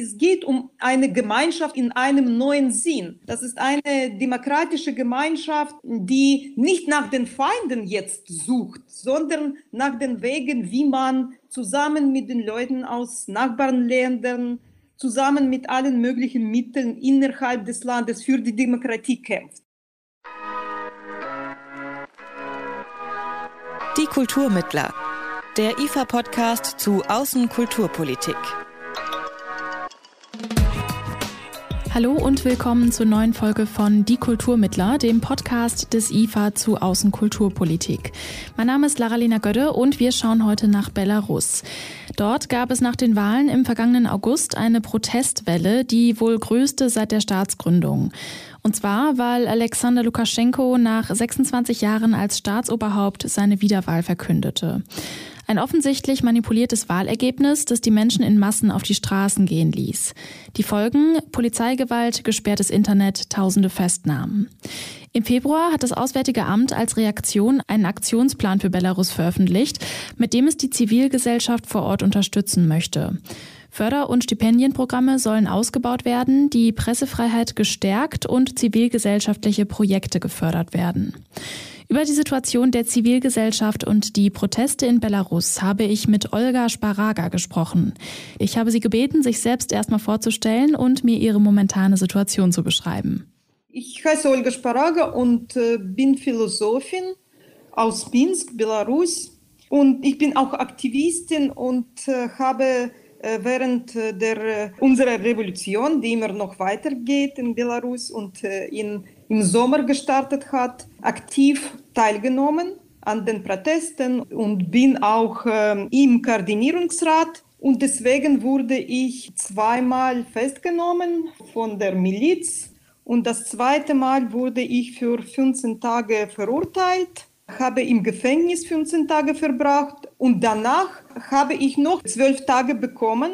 Es geht um eine Gemeinschaft in einem neuen Sinn. Das ist eine demokratische Gemeinschaft, die nicht nach den Feinden jetzt sucht, sondern nach den Wegen, wie man zusammen mit den Leuten aus Nachbarländern, zusammen mit allen möglichen Mitteln innerhalb des Landes für die Demokratie kämpft. Die Kulturmittler, der IFA-Podcast zu Außenkulturpolitik. Hallo und willkommen zur neuen Folge von Die Kulturmittler, dem Podcast des IFA zu Außenkulturpolitik. Mein Name ist Laralina Gödde und wir schauen heute nach Belarus. Dort gab es nach den Wahlen im vergangenen August eine Protestwelle, die wohl größte seit der Staatsgründung. Und zwar, weil Alexander Lukaschenko nach 26 Jahren als Staatsoberhaupt seine Wiederwahl verkündete. Ein offensichtlich manipuliertes Wahlergebnis, das die Menschen in Massen auf die Straßen gehen ließ. Die Folgen Polizeigewalt, gesperrtes Internet, tausende Festnahmen. Im Februar hat das Auswärtige Amt als Reaktion einen Aktionsplan für Belarus veröffentlicht, mit dem es die Zivilgesellschaft vor Ort unterstützen möchte. Förder- und Stipendienprogramme sollen ausgebaut werden, die Pressefreiheit gestärkt und zivilgesellschaftliche Projekte gefördert werden. Über die Situation der Zivilgesellschaft und die Proteste in Belarus habe ich mit Olga Sparaga gesprochen. Ich habe sie gebeten, sich selbst erstmal vorzustellen und mir ihre momentane Situation zu beschreiben. Ich heiße Olga Sparaga und äh, bin Philosophin aus Minsk, Belarus. Und ich bin auch Aktivistin und äh, habe äh, während der, unserer Revolution, die immer noch weitergeht in Belarus und in im Sommer gestartet hat, aktiv teilgenommen an den Protesten und bin auch äh, im Koordinierungsrat. Und deswegen wurde ich zweimal festgenommen von der Miliz. Und das zweite Mal wurde ich für 15 Tage verurteilt, habe im Gefängnis 15 Tage verbracht und danach habe ich noch 12 Tage bekommen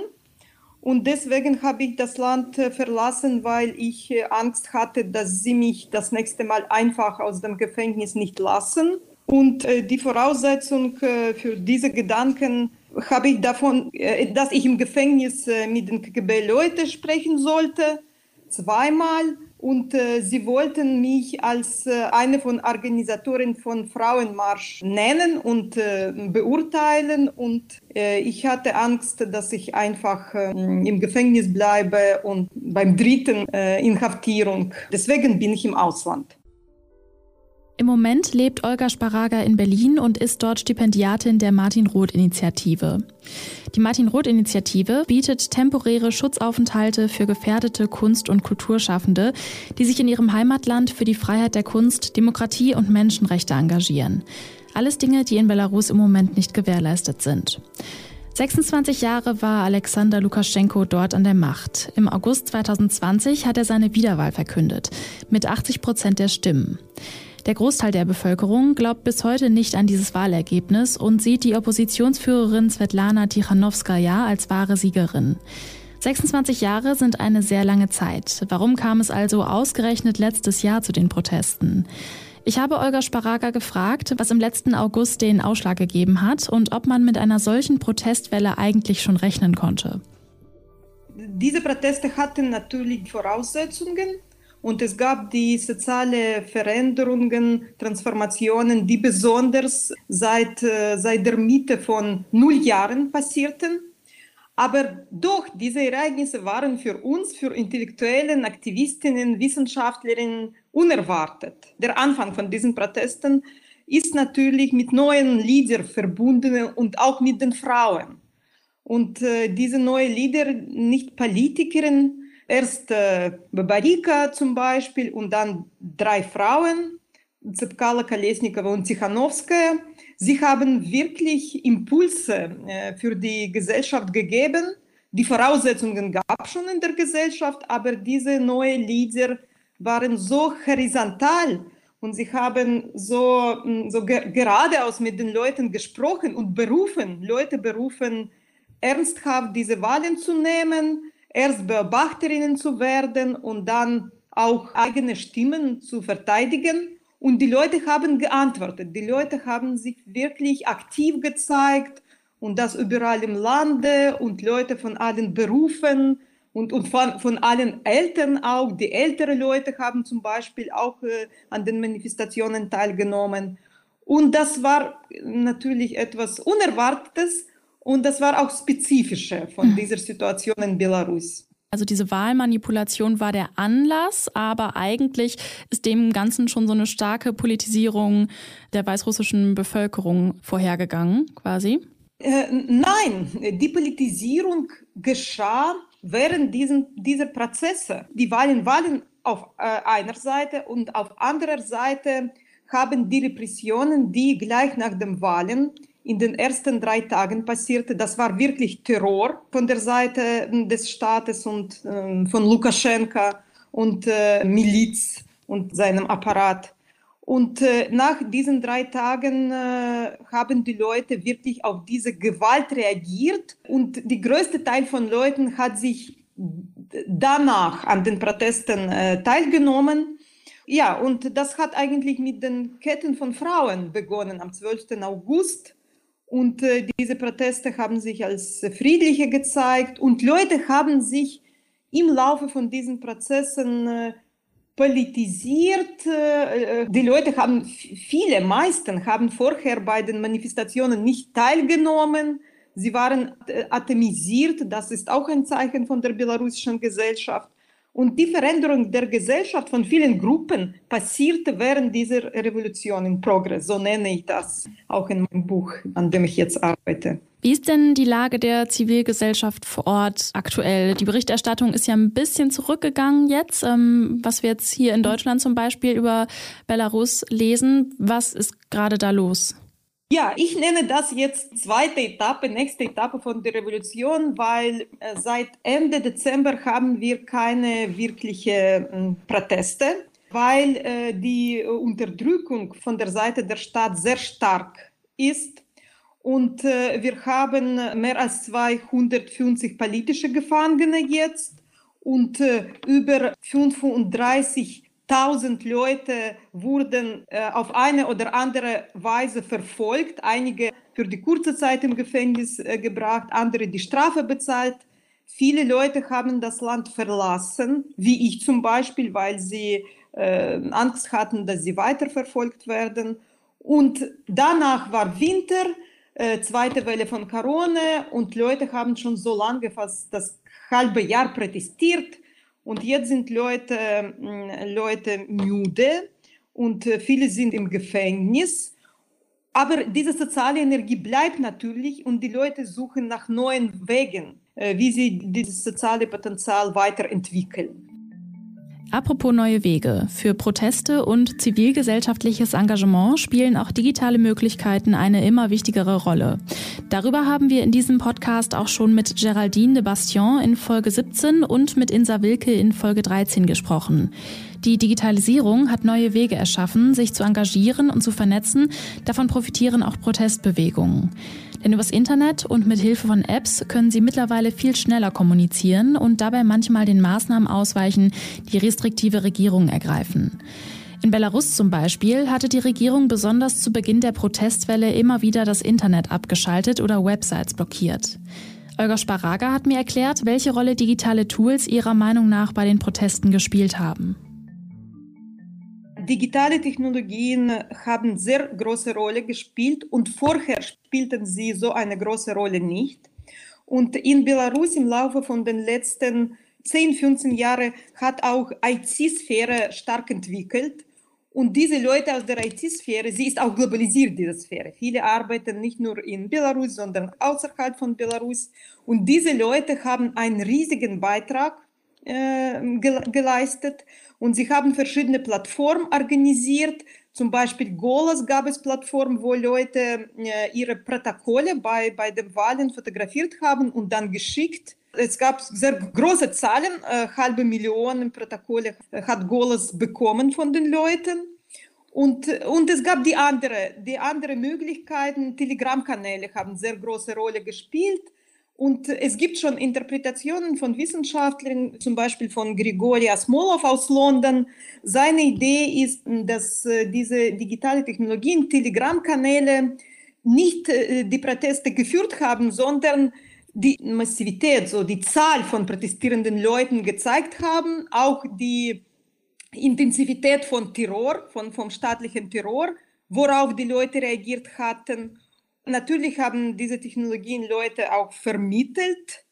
und deswegen habe ich das Land äh, verlassen, weil ich äh, Angst hatte, dass sie mich das nächste Mal einfach aus dem Gefängnis nicht lassen. Und äh, die Voraussetzung für diese Gedanken habe ich davon, dass ich im Gefängnis mit den KGB-Leuten sprechen sollte, zweimal und äh, sie wollten mich als äh, eine von Organisatoren von Frauenmarsch nennen und äh, beurteilen und äh, ich hatte Angst, dass ich einfach ähm, im Gefängnis bleibe und beim dritten äh, Inhaftierung. Deswegen bin ich im Ausland. Im Moment lebt Olga Sparaga in Berlin und ist dort Stipendiatin der Martin-Roth-Initiative. Die Martin-Roth-Initiative bietet temporäre Schutzaufenthalte für gefährdete Kunst- und Kulturschaffende, die sich in ihrem Heimatland für die Freiheit der Kunst, Demokratie und Menschenrechte engagieren. Alles Dinge, die in Belarus im Moment nicht gewährleistet sind. 26 Jahre war Alexander Lukaschenko dort an der Macht. Im August 2020 hat er seine Wiederwahl verkündet, mit 80 Prozent der Stimmen. Der Großteil der Bevölkerung glaubt bis heute nicht an dieses Wahlergebnis und sieht die Oppositionsführerin Svetlana Tichanowskaja als wahre Siegerin. 26 Jahre sind eine sehr lange Zeit. Warum kam es also ausgerechnet letztes Jahr zu den Protesten? Ich habe Olga Sparaga gefragt, was im letzten August den Ausschlag gegeben hat und ob man mit einer solchen Protestwelle eigentlich schon rechnen konnte. Diese Proteste hatten natürlich Voraussetzungen. Und es gab die soziale Veränderungen, Transformationen, die besonders seit, äh, seit der Mitte von null Jahren passierten. Aber doch, diese Ereignisse waren für uns, für Intellektuellen, Aktivistinnen, Wissenschaftlerinnen unerwartet. Der Anfang von diesen Protesten ist natürlich mit neuen Liedern verbunden und auch mit den Frauen. Und äh, diese neuen Lieder, nicht Politikerinnen, Erst äh, Babarika zum Beispiel und dann drei Frauen, Zepkala, Kolesnikova und Tichanowskaja. Sie haben wirklich Impulse äh, für die Gesellschaft gegeben. Die Voraussetzungen gab es schon in der Gesellschaft, aber diese neuen Lieder waren so horizontal und sie haben so, mm, so ge geradeaus mit den Leuten gesprochen und berufen, Leute berufen, ernsthaft diese Wahlen zu nehmen, erst Beobachterinnen zu werden und dann auch eigene Stimmen zu verteidigen. Und die Leute haben geantwortet. Die Leute haben sich wirklich aktiv gezeigt und das überall im Lande und Leute von allen Berufen und, und von, von allen Eltern auch. Die älteren Leute haben zum Beispiel auch äh, an den Manifestationen teilgenommen. Und das war natürlich etwas Unerwartetes und das war auch spezifischer von hm. dieser Situation in Belarus. Also diese Wahlmanipulation war der Anlass, aber eigentlich ist dem Ganzen schon so eine starke Politisierung der weißrussischen Bevölkerung vorhergegangen, quasi. Äh, nein, die Politisierung geschah während diesen, dieser Prozesse. Die Wahlen waren auf äh, einer Seite und auf anderer Seite haben die Repressionen, die gleich nach den Wahlen in den ersten drei Tagen passierte, das war wirklich Terror von der Seite des Staates und äh, von Lukaschenka und äh, Miliz und seinem Apparat. Und äh, nach diesen drei Tagen äh, haben die Leute wirklich auf diese Gewalt reagiert und der größte Teil von Leuten hat sich danach an den Protesten teilgenommen. Ja, und das hat eigentlich mit den Ketten von Frauen begonnen am 12. August. Und äh, diese Proteste haben sich als friedliche gezeigt und Leute haben sich im Laufe von diesen Prozessen äh, politisiert. Äh, äh, die Leute haben, viele, meisten haben vorher bei den Manifestationen nicht teilgenommen. Sie waren äh, atomisiert. Das ist auch ein Zeichen von der belarussischen Gesellschaft. Und die Veränderung der Gesellschaft von vielen Gruppen passierte während dieser Revolution in Progress. So nenne ich das auch in meinem Buch, an dem ich jetzt arbeite. Wie ist denn die Lage der Zivilgesellschaft vor Ort aktuell? Die Berichterstattung ist ja ein bisschen zurückgegangen jetzt, ähm, was wir jetzt hier in Deutschland zum Beispiel über Belarus lesen. Was ist gerade da los? Ja, ich nenne das jetzt zweite Etappe, nächste Etappe von der Revolution, weil äh, seit Ende Dezember haben wir keine wirklichen hm, Proteste, weil äh, die Unterdrückung von der Seite der Stadt sehr stark ist. Und äh, wir haben mehr als 250 politische Gefangene jetzt und über 35 Tausend Leute wurden äh, auf eine oder andere Weise verfolgt, einige für die kurze Zeit im Gefängnis äh, gebracht, andere die Strafe bezahlt. Viele Leute haben das Land verlassen, wie ich zum Beispiel, weil sie äh, Angst hatten, dass sie weiterverfolgt werden. Und danach war Winter, äh, zweite Welle von Corona und Leute haben schon so lange, fast das halbe Jahr protestiert und jetzt sind Leute, mm, Leute müde und äh, viele sind im Gefängnis. Aber diese soziale Energie bleibt natürlich und die Leute suchen nach neuen Wegen, äh, wie sie dieses soziale Potenzial weiterentwickeln. Apropos neue Wege. Für Proteste und zivilgesellschaftliches Engagement spielen auch digitale Möglichkeiten eine immer wichtigere Rolle. Darüber haben wir in diesem Podcast auch schon mit Geraldine de Bastion in Folge 17 und mit Insa Wilke in Folge 13 gesprochen. Die Digitalisierung hat neue Wege erschaffen, sich zu engagieren und zu vernetzen. Davon profitieren auch Protestbewegungen. Denn übers Internet und mit Hilfe von Apps können sie mittlerweile viel schneller kommunizieren und dabei manchmal den Maßnahmen ausweichen, die restriktive Regierungen ergreifen. In Belarus zum Beispiel hatte die Regierung besonders zu Beginn der Protestwelle immer wieder das Internet abgeschaltet oder Websites blockiert. Olga Sparaga hat mir erklärt, welche Rolle digitale Tools ihrer Meinung nach bei den Protesten gespielt haben digitale Technologien haben sehr große Rolle gespielt und vorher spielten sie so eine große Rolle nicht. Und in Belarus im Laufe von den letzten 10, 15 Jahren hat auch IT-Sphäre stark entwickelt. Und diese Leute aus der IT-Sphäre, sie ist auch globalisiert, diese Sphäre. Viele arbeiten nicht nur in Belarus, sondern außerhalb von Belarus. Und diese Leute haben einen riesigen Beitrag geleistet. Und sie haben verschiedene Plattformen organisiert. Zum Beispiel Golas gab es Plattformen, wo Leute äh, ihre Protokolle bei, bei den Wahlen fotografiert haben und dann geschickt. Es gab sehr große Zahlen, äh, halbe Millionen Protokolle hat Golas bekommen von den Leuten. Und, und es gab die andere, die andere Möglichkeiten. Telegram-Kanäle haben sehr große Rolle gespielt. Und es gibt schon Interpretationen von Wissenschaftlern, zum Beispiel von Grigori Asmolov aus London. Seine Idee ist, dass äh, diese digitale Technologien, Telegram-Kanäle nicht äh, die Proteste geführt haben, sondern die Massivität, so die Zahl von protestierenden Leuten gezeigt haben, auch die Intensivität von Terror, von, vom staatlichen Terror, worauf die Leute reagiert hatten. Natürlich haben diese Technologien Leute auch vermittelt.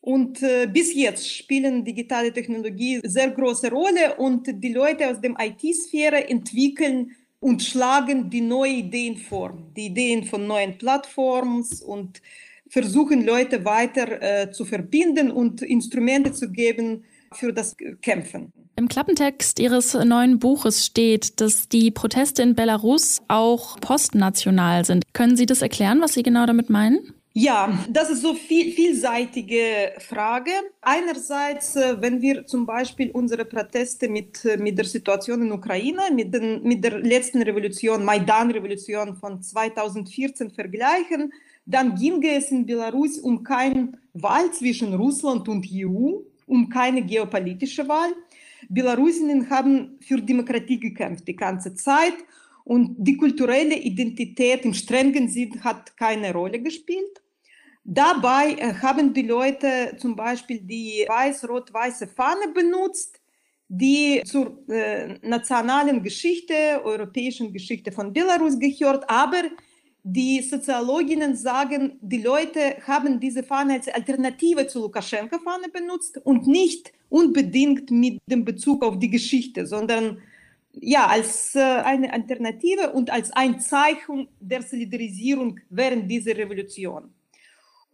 Und äh, bis jetzt spielen digitale Technologie sehr große Rolle und die Leute aus der IT-Sphäre entwickeln und schlagen die neuen Ideen vor, die Ideen von neuen Plattformen und versuchen Leute weiter äh, zu verbinden und Instrumente zu geben für das Kämpfen. Im Klappentext Ihres neuen Buches steht, dass die Proteste in Belarus auch postnational sind. Können Sie das erklären, was Sie genau damit meinen? Ja, das ist so viel, vielseitige Frage. Einerseits, äh, wenn wir zum Beispiel unsere Proteste mit, äh, mit der Situation in Ukraine, mit, den, mit der letzten Revolution, Maidan-Revolution von 2014 vergleichen, dann ging es in Belarus um keine Wahl zwischen Russland und EU, um keine geopolitische Wahl. Belarusinnen haben für Demokratie gekämpft die ganze Zeit und die kulturelle Identität im strengen Sinn hat keine Rolle gespielt. Dabei äh, haben die Leute zum Beispiel die weiß-rot-weiße Fahne benutzt, die zur äh, nationalen Geschichte, europäischen Geschichte von Belarus gehört, aber die Soziologinnen sagen, die Leute haben diese Fahne als Alternative zur Lukaschenko-Fahne benutzt und nicht unbedingt mit dem Bezug auf die Geschichte, sondern ja, als äh, eine Alternative und als ein Zeichen der Solidarisierung während dieser Revolution.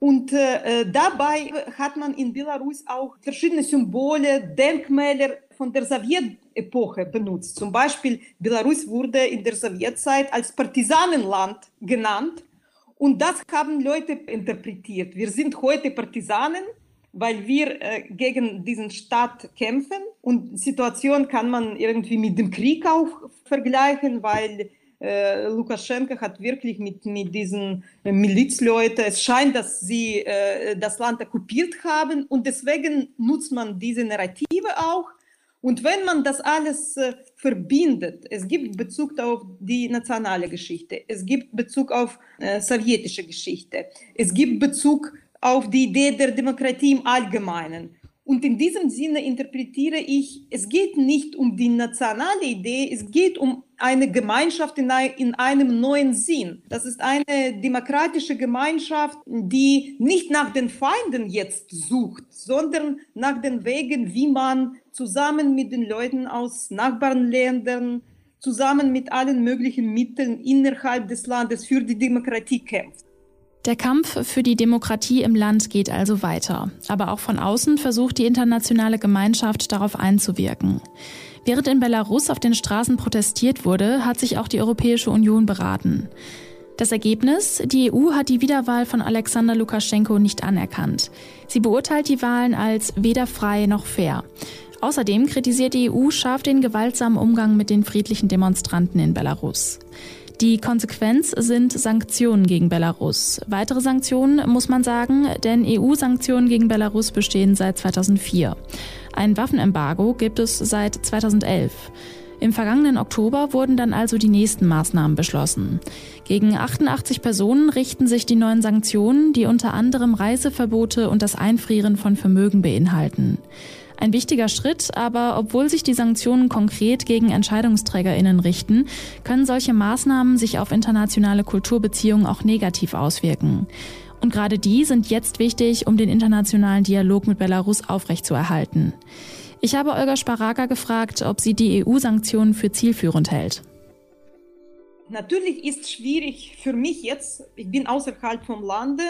Und äh, äh dabei hat man in Belarus auch verschiedene Symbole, Denkmäler von der Sowjetepoche benutzt. Zum Beispiel Belarus wurde in der Sowjetzeit als Partisanenland genannt und das haben Leute interpretiert. Wir sind heute Partisanen, weil wir äh, gegen diesen Staat kämpfen und Situation kann man irgendwie mit dem Krieg auch vergleichen, weil äh, Lukaschenko hat wirklich mit, mit diesen Milizleuten, es scheint, dass sie äh, das Land okkupiert haben und deswegen nutzt man diese Narrative auch und wenn man das alles äh, verbindet, es gibt Bezug auf die nationale Geschichte, es gibt Bezug auf äh, sowjetische Geschichte, es gibt Bezug auf die Idee der Demokratie im Allgemeinen. Und in diesem Sinne interpretiere ich, es geht nicht um die nationale Idee, es geht um eine Gemeinschaft in, ein, in, einem neuen Sinn. Das ist eine demokratische Gemeinschaft, die nicht nach den Feinden jetzt sucht, sondern nach den Wegen, wie man zusammen mit den Leuten aus Nachbarländern, zusammen mit allen möglichen Mitteln innerhalb des Landes für die Demokratie kämpft. Der Kampf für die Demokratie im Land geht also weiter. Aber auch von außen versucht die internationale Gemeinschaft darauf einzuwirken. Während in Belarus auf den Straßen protestiert wurde, hat sich auch die Europäische Union beraten. Das Ergebnis? Die EU hat die Wiederwahl von Alexander Lukaschenko nicht anerkannt. Sie beurteilt die Wahlen als weder frei noch fair. Außerdem kritisiert die EU scharf den gewaltsamen Umgang mit den friedlichen Demonstranten in Belarus. Die Konsequenz sind Sanktionen gegen Belarus. Weitere Sanktionen muss man sagen, denn EU-Sanktionen gegen Belarus bestehen seit 2004. Ein Waffenembargo gibt es seit 2011. Im vergangenen Oktober wurden dann also die nächsten Maßnahmen beschlossen. Gegen 88 Personen richten sich die neuen Sanktionen, die unter anderem Reiseverbote und das Einfrieren von Vermögen beinhalten. Ein wichtiger Schritt, aber obwohl sich die Sanktionen konkret gegen Entscheidungsträgerinnen richten, können solche Maßnahmen sich auf internationale Kulturbeziehungen auch negativ auswirken. Und gerade die sind jetzt wichtig, um den internationalen Dialog mit Belarus aufrechtzuerhalten. Ich habe Olga Sparaga gefragt, ob sie die EU-Sanktionen für zielführend hält. Natürlich ist es schwierig für mich jetzt, ich bin außerhalb vom Lande,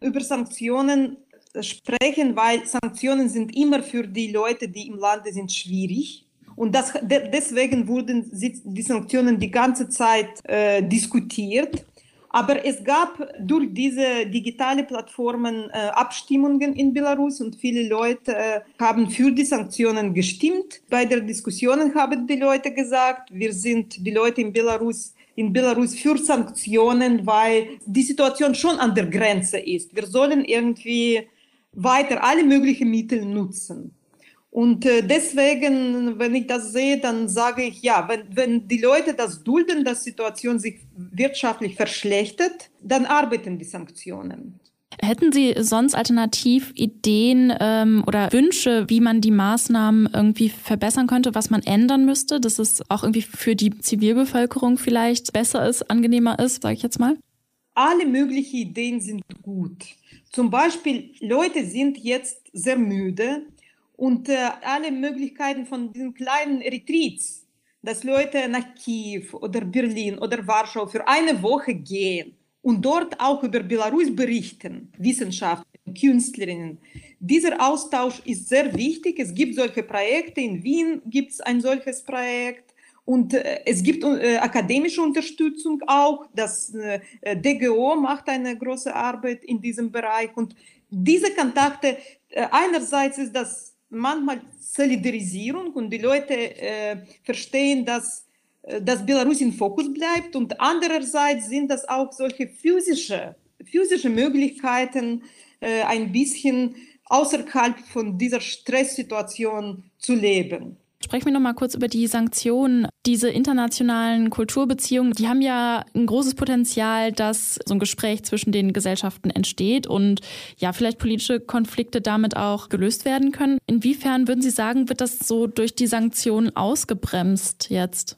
über Sanktionen sprechen, weil Sanktionen sind immer für die Leute, die im Lande sind, schwierig. Und das, deswegen wurden die Sanktionen die ganze Zeit äh, diskutiert. Aber es gab durch diese digitale Plattformen äh, Abstimmungen in Belarus und viele Leute äh, haben für die Sanktionen gestimmt. Bei der Diskussion haben die Leute gesagt, wir sind die Leute in Belarus in Belarus für Sanktionen, weil die Situation schon an der Grenze ist. Wir sollen irgendwie weiter alle möglichen Mittel nutzen. Und äh, deswegen, wenn ich das sehe, dann sage ich, ja, wenn, wenn die Leute das dulden, dass die Situation sich wirtschaftlich verschlechtert, dann arbeiten die Sanktionen. Hätten Sie sonst alternativ Ideen ähm, oder Wünsche, wie man die Maßnahmen irgendwie verbessern könnte, was man ändern müsste, dass es auch irgendwie für die Zivilbevölkerung vielleicht besser ist, angenehmer ist, sage ich jetzt mal? Alle möglichen Ideen sind gut. Zum Beispiel, Leute sind jetzt sehr müde und äh, alle Möglichkeiten von diesen kleinen Retreats, dass Leute nach Kiew oder Berlin oder Warschau für eine Woche gehen und dort auch über Belarus berichten, Wissenschaftler, Künstlerinnen. Dieser Austausch ist sehr wichtig. Es gibt solche Projekte. In Wien gibt es ein solches Projekt. Und äh, es gibt äh, akademische Unterstützung auch. Das äh, DGO macht eine große Arbeit in diesem Bereich. Und diese Kontakte, einerseits ist das manchmal Solidarisierung und die Leute verstehen, dass dass Belarus im Fokus bleibt und andererseits sind das auch solche physische, physische Möglichkeiten, ein bisschen außerhalb von dieser Stresssituation zu leben. Sprechen wir noch mal kurz über die Sanktionen. Diese internationalen Kulturbeziehungen, die haben ja ein großes Potenzial, dass so ein Gespräch zwischen den Gesellschaften entsteht und ja, vielleicht politische Konflikte damit auch gelöst werden können. Inwiefern würden Sie sagen, wird das so durch die Sanktionen ausgebremst jetzt?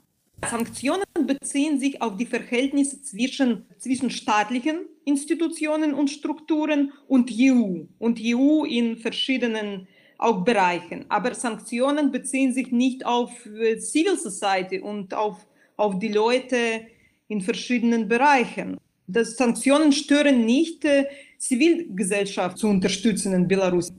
Sanktionen beziehen sich auf die Verhältnisse zwischen, zwischen staatlichen Institutionen und Strukturen und EU und EU in verschiedenen auch Bereichen. Aber Sanktionen beziehen sich nicht auf äh, Civil Society und auf, auf die Leute in verschiedenen Bereichen. Das Sanktionen stören nicht äh, Zivilgesellschaft zu unterstützen in Belarus.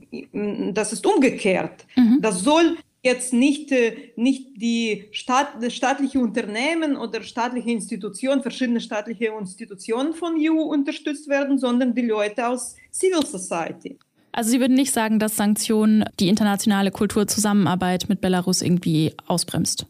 Das ist umgekehrt. Mhm. Das soll jetzt nicht, äh, nicht die Staat, staatliche Unternehmen oder staatliche Institutionen, verschiedene staatliche Institutionen von EU unterstützt werden, sondern die Leute aus Civil Society. Also Sie würden nicht sagen, dass Sanktionen die internationale Kulturzusammenarbeit mit Belarus irgendwie ausbremst?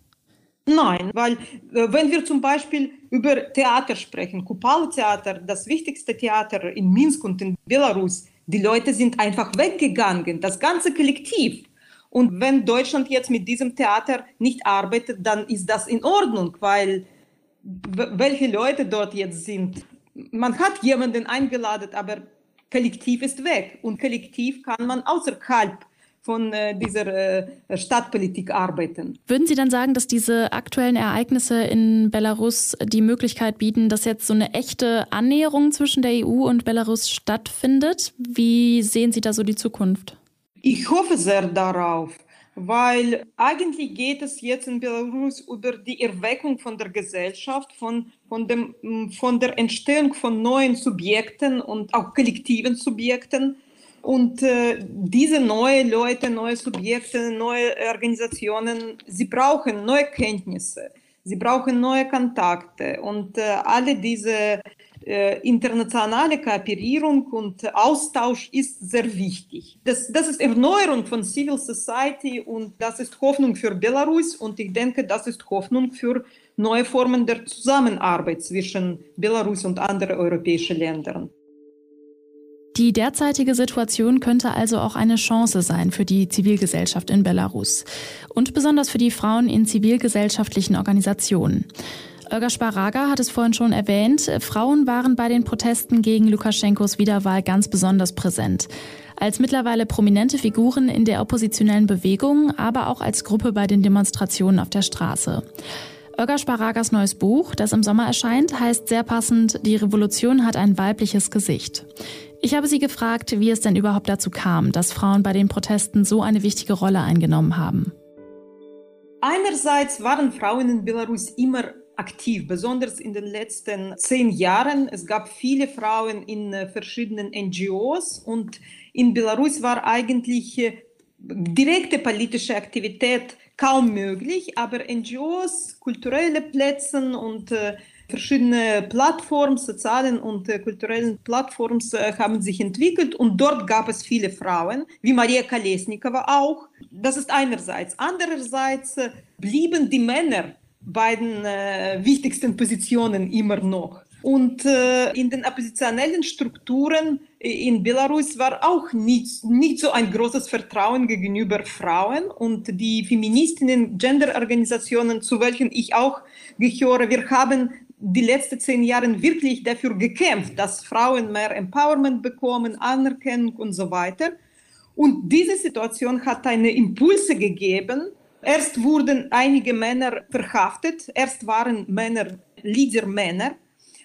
Nein, weil äh, wenn wir zum Beispiel über Theater sprechen, Kupala-Theater, das wichtigste Theater in Minsk und in Belarus, die Leute sind einfach weggegangen, das ganze Kollektiv. Und wenn Deutschland jetzt mit diesem Theater nicht arbeitet, dann ist das in Ordnung, weil welche Leute dort jetzt sind. Man hat jemanden eingeladen, aber Kollektiv ist weg. Und Kollektiv kann man außerhalb von äh, dieser äh, Stadtpolitik arbeiten. Würden Sie dann sagen, dass diese aktuellen Ereignisse in Belarus die Möglichkeit bieten, dass jetzt so eine echte Annäherung zwischen der EU und Belarus stattfindet? Wie sehen Sie da so die Zukunft? Ich hoffe sehr darauf, weil eigentlich geht es jetzt in Belarus über die Erweckung von der Gesellschaft, von, von, dem, von der Entstehung von neuen Subjekten und auch kollektiven Subjekten. Und äh, diese neuen Leute, neue Subjekte, neue Organisationen, sie brauchen neue Kenntnisse, sie brauchen neue Kontakte. Und äh, alle diese internationale Kooperierung und Austausch ist sehr wichtig. Das, das ist Erneuerung von Civil Society und das ist Hoffnung für Belarus und ich denke, das ist Hoffnung für neue Formen der Zusammenarbeit zwischen Belarus und anderen europäischen Ländern. Die derzeitige Situation könnte also auch eine Chance sein für die Zivilgesellschaft in Belarus und besonders für die Frauen in zivilgesellschaftlichen Organisationen. Olga Sparaga hat es vorhin schon erwähnt. Frauen waren bei den Protesten gegen Lukaschenkos Wiederwahl ganz besonders präsent. Als mittlerweile prominente Figuren in der oppositionellen Bewegung, aber auch als Gruppe bei den Demonstrationen auf der Straße. Olga Sparagas neues Buch, das im Sommer erscheint, heißt sehr passend, die Revolution hat ein weibliches Gesicht. Ich habe sie gefragt, wie es denn überhaupt dazu kam, dass Frauen bei den Protesten so eine wichtige Rolle eingenommen haben. Einerseits waren Frauen in Belarus immer aktiv, besonders in den letzten zehn Jahren. Es gab viele Frauen in äh, verschiedenen NGOs und in Belarus war eigentlich äh, direkte politische Aktivität kaum möglich, aber NGOs, kulturelle Plätze und äh, verschiedene Plattformen, sozialen und äh, kulturellen Plattformen äh, haben sich entwickelt und dort gab es viele Frauen, wie Maria Kolesnikova auch. Das ist einerseits. Andererseits blieben die Männer bei den äh, wichtigsten Positionen immer noch. Und äh, in den oppositionellen Strukturen in Belarus war auch nicht, nicht so ein großes Vertrauen gegenüber Frauen und die Feministinnen, Genderorganisationen, zu welchen ich auch gehöre, wir haben die letzten zehn Jahre wirklich dafür gekämpft, dass Frauen mehr Empowerment bekommen, Anerkennung und so weiter. Und diese Situation hat eine Impulse gegeben. Erst wurden einige Männer verhaftet, erst waren Männer Leader-Männer.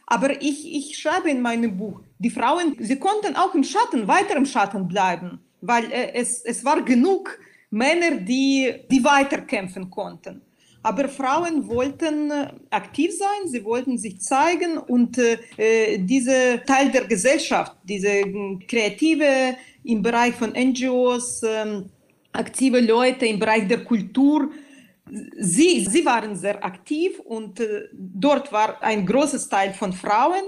Aber ich, ich schreibe in meinem Buch, die Frauen, sie konnten auch im Schatten, weiter im Schatten bleiben, weil äh, es, es war genug Männer, die, die weiterkämpfen konnten. Aber Frauen wollten äh, aktiv sein, sie wollten sich zeigen und äh, äh diese Teil der Gesellschaft, diese kreative im Bereich von NGOs, äh, aktive Leute im Bereich der Kultur, sie, sie waren sehr aktiv und äh, dort war ein großes Teil von Frauen.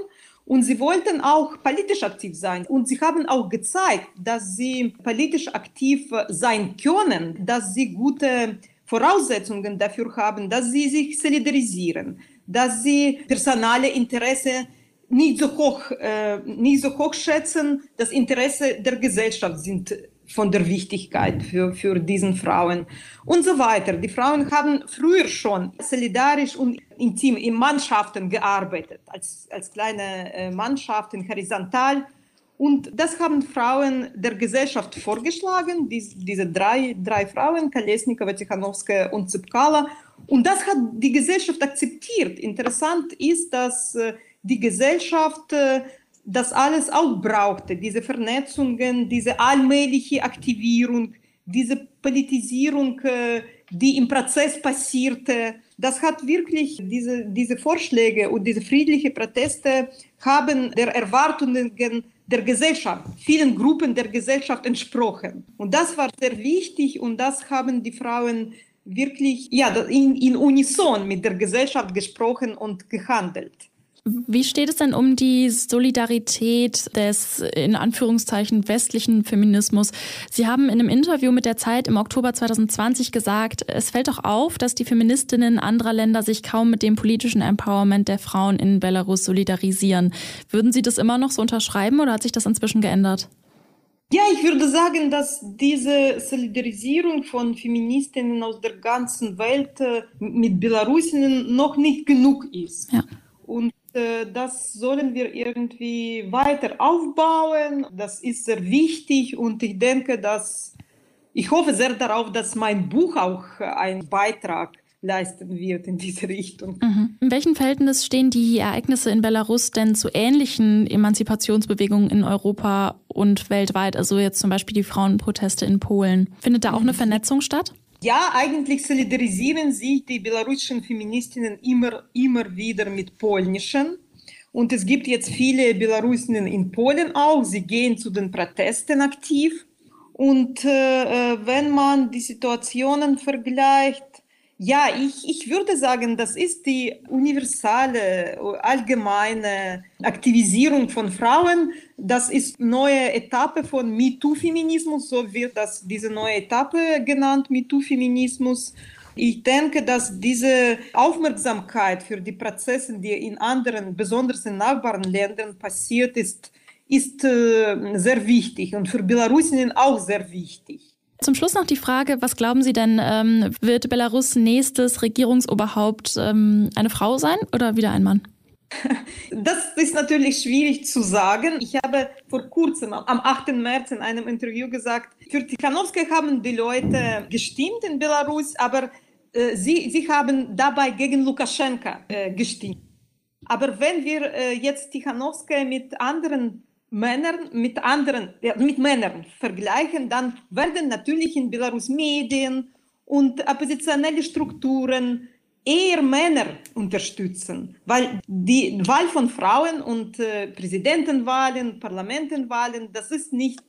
Und sie wollten auch politisch aktiv sein. Und sie haben auch gezeigt, dass sie politisch aktiv sein können, dass sie gute Voraussetzungen dafür haben, dass sie sich solidarisieren, dass sie personale Interesse nicht so hoch, äh, nicht so hoch schätzen. Das Interesse der Gesellschaft sind von der Wichtigkeit für, für diesen Frauen und so weiter. Die Frauen haben früher schon solidarisch und intim in Mannschaften gearbeitet, als, als kleine äh, Mannschaften, horizontal. Und das haben Frauen der Gesellschaft vorgeschlagen, dies, diese drei, drei Frauen, Kolesnikova, Tichanowska und Zipkala. Und das hat die Gesellschaft akzeptiert. Interessant ist, dass äh, die Gesellschaft äh, das alles auch brauchte, diese Vernetzungen, diese allmähliche Aktivierung, diese Politisierung, äh, die im Prozess passierte. Das hat wirklich diese, diese Vorschläge und diese friedlichen Proteste haben der Erwartungen der Gesellschaft, vielen Gruppen der Gesellschaft entsprochen. Und das war sehr wichtig und das haben die Frauen wirklich ja, in, in Unison mit der Gesellschaft gesprochen und gehandelt. Wie steht es denn um die Solidarität des in Anführungszeichen westlichen Feminismus? Sie haben in einem Interview mit der Zeit im Oktober 2020 gesagt, es fällt doch auf, dass die Feministinnen anderer Länder sich kaum mit dem politischen Empowerment der Frauen in Belarus solidarisieren. Würden Sie das immer noch so unterschreiben oder hat sich das inzwischen geändert? Ja, ich würde sagen, dass diese Solidarisierung von Feministinnen aus der ganzen Welt äh, mit Belarusinnen noch nicht genug ist. Ja. Und äh, das sollen wir irgendwie weiter aufbauen. Das ist sehr wichtig und ich denke, dass ich hoffe sehr darauf, dass mein Buch auch einen Beitrag leisten wird in diese Richtung. Mhm. In welchem Verhältnis stehen die Ereignisse in Belarus denn zu ähnlichen Emanzipationsbewegungen in Europa und weltweit? Also jetzt zum Beispiel die Frauenproteste in Polen. Findet da auch eine mhm. Vernetzung statt? Ja, eigentlich solidarisieren sich die belarussischen Feministinnen immer, immer wieder mit polnischen. Und es gibt jetzt viele Belarusinnen in Polen auch. Sie gehen zu den Protesten aktiv. Und äh, äh wenn man die Situationen vergleicht, ja, ich, ich würde sagen, das ist die universale, allgemeine Aktivisierung von Frauen. Das ist neue Etappe von MeToo-Feminismus, so wird das diese neue Etappe genannt, MeToo-Feminismus. Ich denke, dass diese Aufmerksamkeit für die Prozesse, die in anderen, besonders in Nachbarländern passiert ist, ist äh, sehr wichtig und für Belarusinnen auch sehr wichtig. Zum Schluss noch die Frage, was glauben Sie denn, ähm, wird Belarus nächstes Regierungsoberhaupt ähm, eine Frau sein oder wieder ein Mann? Das ist natürlich schwierig zu sagen. Ich habe vor kurzem, am 8. März, in einem Interview gesagt, für Tichanowska haben die Leute gestimmt in Belarus, aber äh, sie, sie haben dabei gegen Lukaschenka äh, gestimmt. Aber wenn wir äh, jetzt Tichanowska mit anderen Männern mit anderen, ja, mit Männern vergleichen, dann werden natürlich in Belarus Medien und oppositionelle Strukturen eher Männer unterstützen, weil die Wahl von Frauen und äh, Präsidentenwahlen, Parlamentenwahlen, das ist nicht,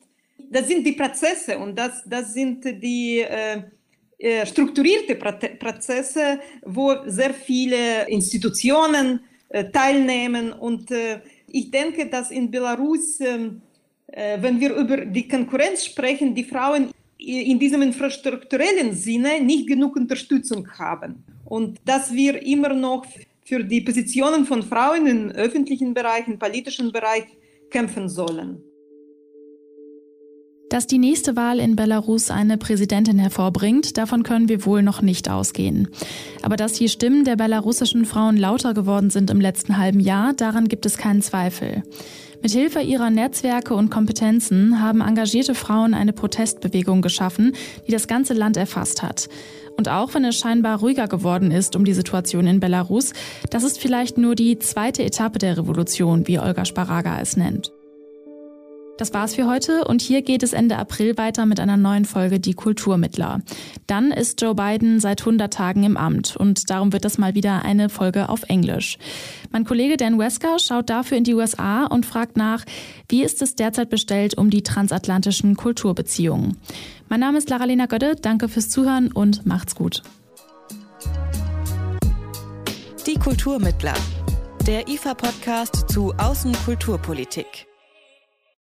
das sind die Prozesse und das, das sind die äh, äh strukturierte Prozesse, wo sehr viele Institutionen äh, teilnehmen und äh, ich denke, dass in Belarus, ähm, äh, wenn wir über die Konkurrenz sprechen, die Frauen in diesem infrastrukturellen Sinne nicht genug Unterstützung haben. Und dass wir immer noch für die Positionen von Frauen im öffentlichen Bereich, im politischen Bereich kämpfen sollen. Dass die nächste Wahl in Belarus eine Präsidentin hervorbringt, davon können wir wohl noch nicht ausgehen. Aber dass die Stimmen der belarussischen Frauen lauter geworden sind im letzten halben Jahr, daran gibt es keinen Zweifel. Mithilfe ihrer Netzwerke und Kompetenzen haben engagierte Frauen eine Protestbewegung geschaffen, die das ganze Land erfasst hat. Und auch wenn es scheinbar ruhiger geworden ist um die Situation in Belarus, das ist vielleicht nur die zweite Etappe der Revolution, wie Olga Sparaga es nennt. Das war's für heute und hier geht es Ende April weiter mit einer neuen Folge Die Kulturmittler. Dann ist Joe Biden seit 100 Tagen im Amt und darum wird das mal wieder eine Folge auf Englisch. Mein Kollege Dan Wesker schaut dafür in die USA und fragt nach, wie ist es derzeit bestellt um die transatlantischen Kulturbeziehungen. Mein Name ist Lara-Lena Götte, danke fürs Zuhören und macht's gut. Die Kulturmittler, der IFA-Podcast zu Außenkulturpolitik.